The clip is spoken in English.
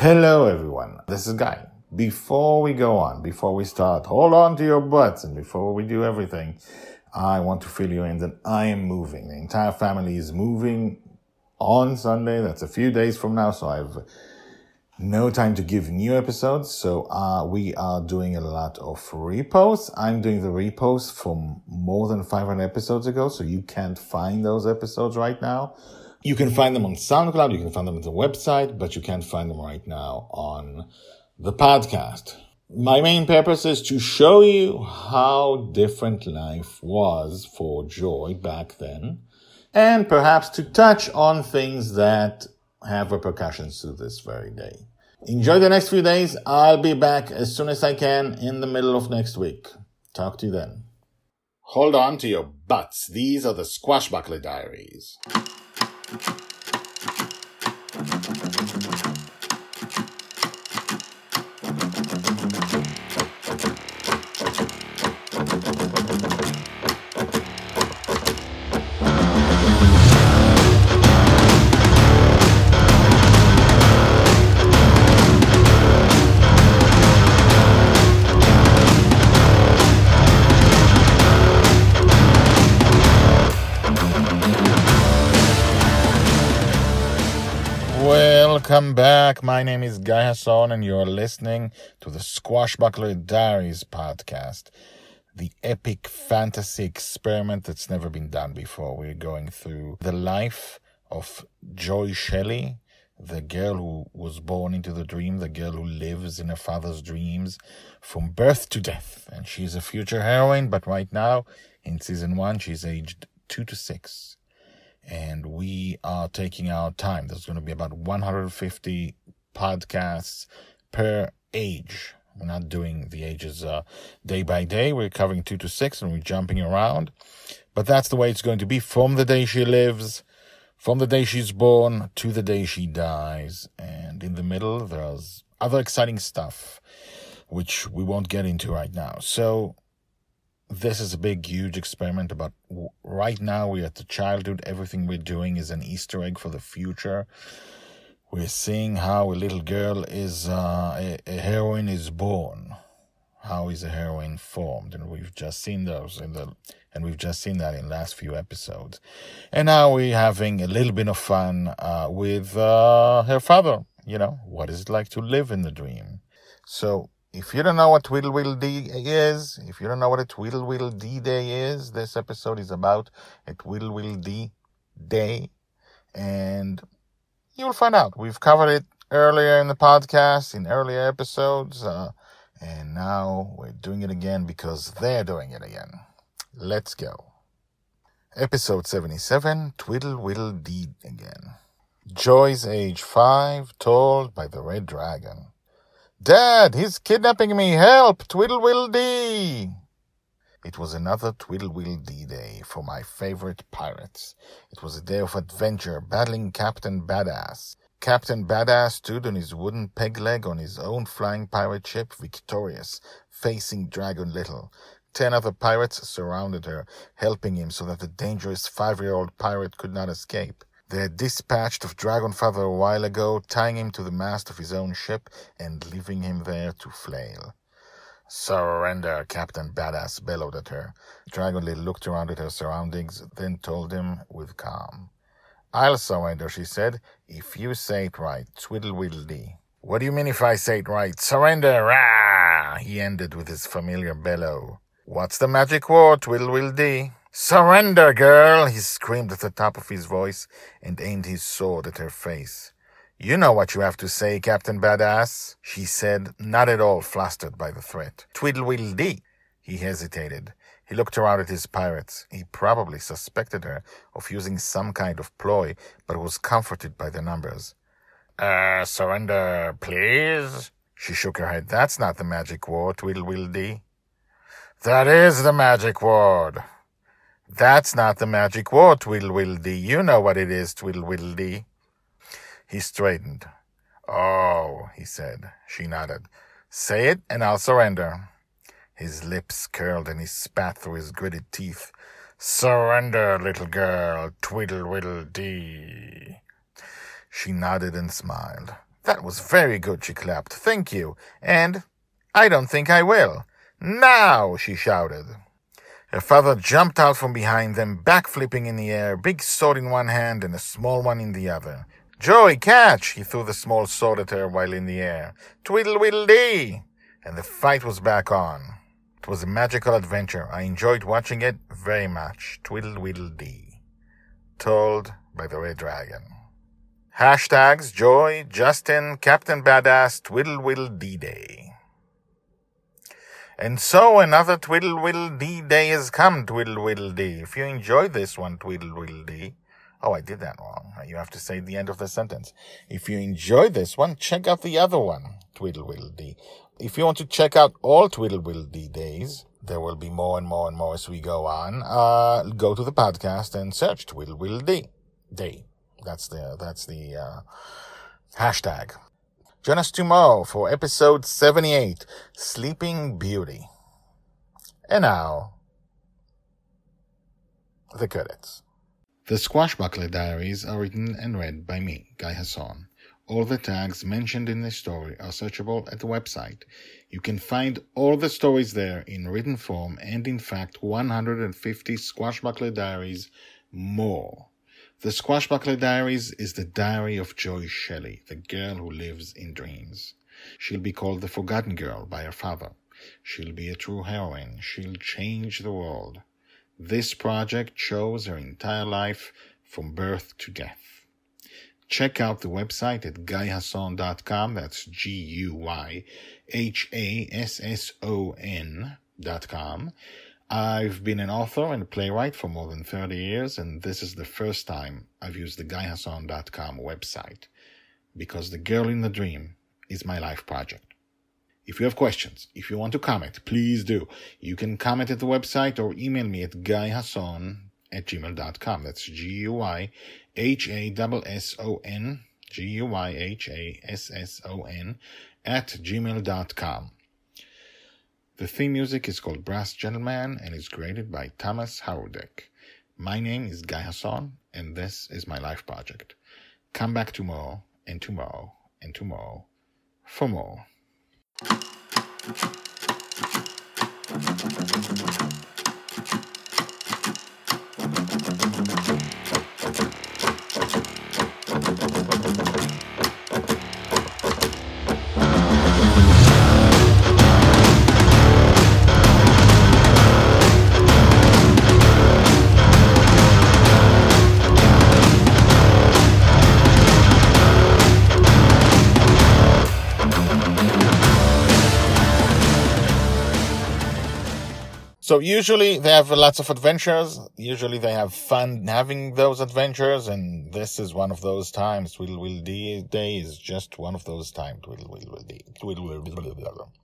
Hello, everyone. This is Guy. Before we go on, before we start, hold on to your butts, and before we do everything, I want to fill you in that I am moving. The entire family is moving on Sunday. That's a few days from now, so I've no time to give new episodes. So uh, we are doing a lot of reposts. I'm doing the reposts from more than 500 episodes ago, so you can't find those episodes right now. You can find them on SoundCloud, you can find them on the website, but you can't find them right now on the podcast. My main purpose is to show you how different life was for Joy back then, and perhaps to touch on things that have repercussions to this very day. Enjoy the next few days. I'll be back as soon as I can in the middle of next week. Talk to you then. Hold on to your butts. These are the Squashbuckler Diaries. Thank you. Welcome back. My name is Guy Hasson, and you're listening to the Squashbuckler Diaries podcast, the epic fantasy experiment that's never been done before. We're going through the life of Joy Shelley, the girl who was born into the dream, the girl who lives in her father's dreams from birth to death. And she's a future heroine, but right now, in season one, she's aged two to six and we are taking our time. There's going to be about 150 podcasts per age. We're not doing the ages uh, day by day. We're covering two to six and we're jumping around. But that's the way it's going to be from the day she lives, from the day she's born to the day she dies. And in the middle, there's other exciting stuff, which we won't get into right now. So this is a big, huge experiment about right now we're at the childhood. Everything we're doing is an Easter egg for the future. We're seeing how a little girl is, uh, a, a heroine is born. How is a heroine formed? And we've just seen those in the, and we've just seen that in last few episodes. And now we're having a little bit of fun, uh, with, uh, her father. You know, what is it like to live in the dream? So if you don't know what Twiddle Dee is, if you don't know what a Twiddle Dee Day is, this episode is about a Twiddle Dee Day. And you'll find out. We've covered it earlier in the podcast, in earlier episodes. Uh, and now we're doing it again because they're doing it again. Let's go. Episode 77 Twiddle Dee again. Joy's age 5, told by the Red Dragon. Dad, he's kidnapping me. Help! Twiddle Dee! It was another Twiddle Dee day for my favorite pirates. It was a day of adventure, battling Captain Badass. Captain Badass stood on his wooden peg leg on his own flying pirate ship, victorious, facing Dragon Little. Ten other pirates surrounded her, helping him so that the dangerous five-year-old pirate could not escape. They had dispatched of Dragonfather a while ago, tying him to the mast of his own ship and leaving him there to flail. Surrender, Captain Badass bellowed at her. Dragonly looked around at her surroundings, then told him with calm. I'll surrender, she said, if you say it right, twiddle-widdle-dee. What do you mean if I say it right? Surrender, rah! He ended with his familiar bellow. What's the magic word, twiddle-widdle-dee? Surrender, girl! he screamed at the top of his voice and aimed his sword at her face. You know what you have to say, Captain Badass, she said, not at all flustered by the threat. Twiddle-widdle-dee. He hesitated. He looked around at his pirates. He probably suspected her of using some kind of ploy, but was comforted by the numbers. Uh, surrender, please? She shook her head. That's not the magic word, Twiddle-widdle-dee. That is the magic word. That's not the magic word, Tweedledee. You know what it is, Tweedledee. He straightened. Oh, he said. She nodded. Say it and I'll surrender. His lips curled and he spat through his gritted teeth. Surrender, little girl, Tweedle Dee. She nodded and smiled. That was very good, she clapped. Thank you. And I don't think I will. Now, she shouted. Her father jumped out from behind them, backflipping in the air, big sword in one hand and a small one in the other. Joey, catch! He threw the small sword at her while in the air. Twiddle-widdle-dee! And the fight was back on. It was a magical adventure. I enjoyed watching it very much. Twiddle-widdle-dee. Told by the Red Dragon. Hashtags Joy, Justin, Captain Badass, Twiddle-widdle-dee day. And so another Twiddle Whittle Dee day has come, Twiddle Whittle Dee. If you enjoyed this one, Twiddle Whittle Dee. Oh, I did that wrong. You have to say the end of the sentence. If you enjoyed this one, check out the other one, Twiddle Whittle Dee. If you want to check out all Twiddle Whittle Dee days, there will be more and more and more as we go on. Uh, go to the podcast and search Twiddle Whittle Dee. Day. That's the, that's the, uh, hashtag. Join us tomorrow for episode 78, Sleeping Beauty. And now, the credits. The Squashbuckler Diaries are written and read by me, Guy Hasson. All the tags mentioned in this story are searchable at the website. You can find all the stories there in written form and, in fact, 150 Squashbuckler Diaries more. The Squashbuckler Diaries is the diary of Joy Shelley, the girl who lives in dreams. She'll be called the Forgotten Girl by her father. She'll be a true heroine. She'll change the world. This project shows her entire life from birth to death. Check out the website at guyhasson.com. That's G-U-Y-H-A-S-S-O-N dot com. I've been an author and playwright for more than 30 years, and this is the first time I've used the GuyHasson.com website because The Girl in the Dream is my life project. If you have questions, if you want to comment, please do. You can comment at the website or email me at guyhasson at gmail.com. That's G-U-Y-H-A-S-S-O-N, G-U-Y-H-A-S-S-O-N at gmail.com. The theme music is called Brass Gentleman and is created by Thomas Howardek. My name is Guy Hasson, and this is my life project. Come back tomorrow, and tomorrow, and tomorrow for more. So usually they have lots of adventures. Usually they have fun having those adventures, and this is one of those times. Twiddle Will Day is just one of those times. Twiddle Will Day. Twiddle Will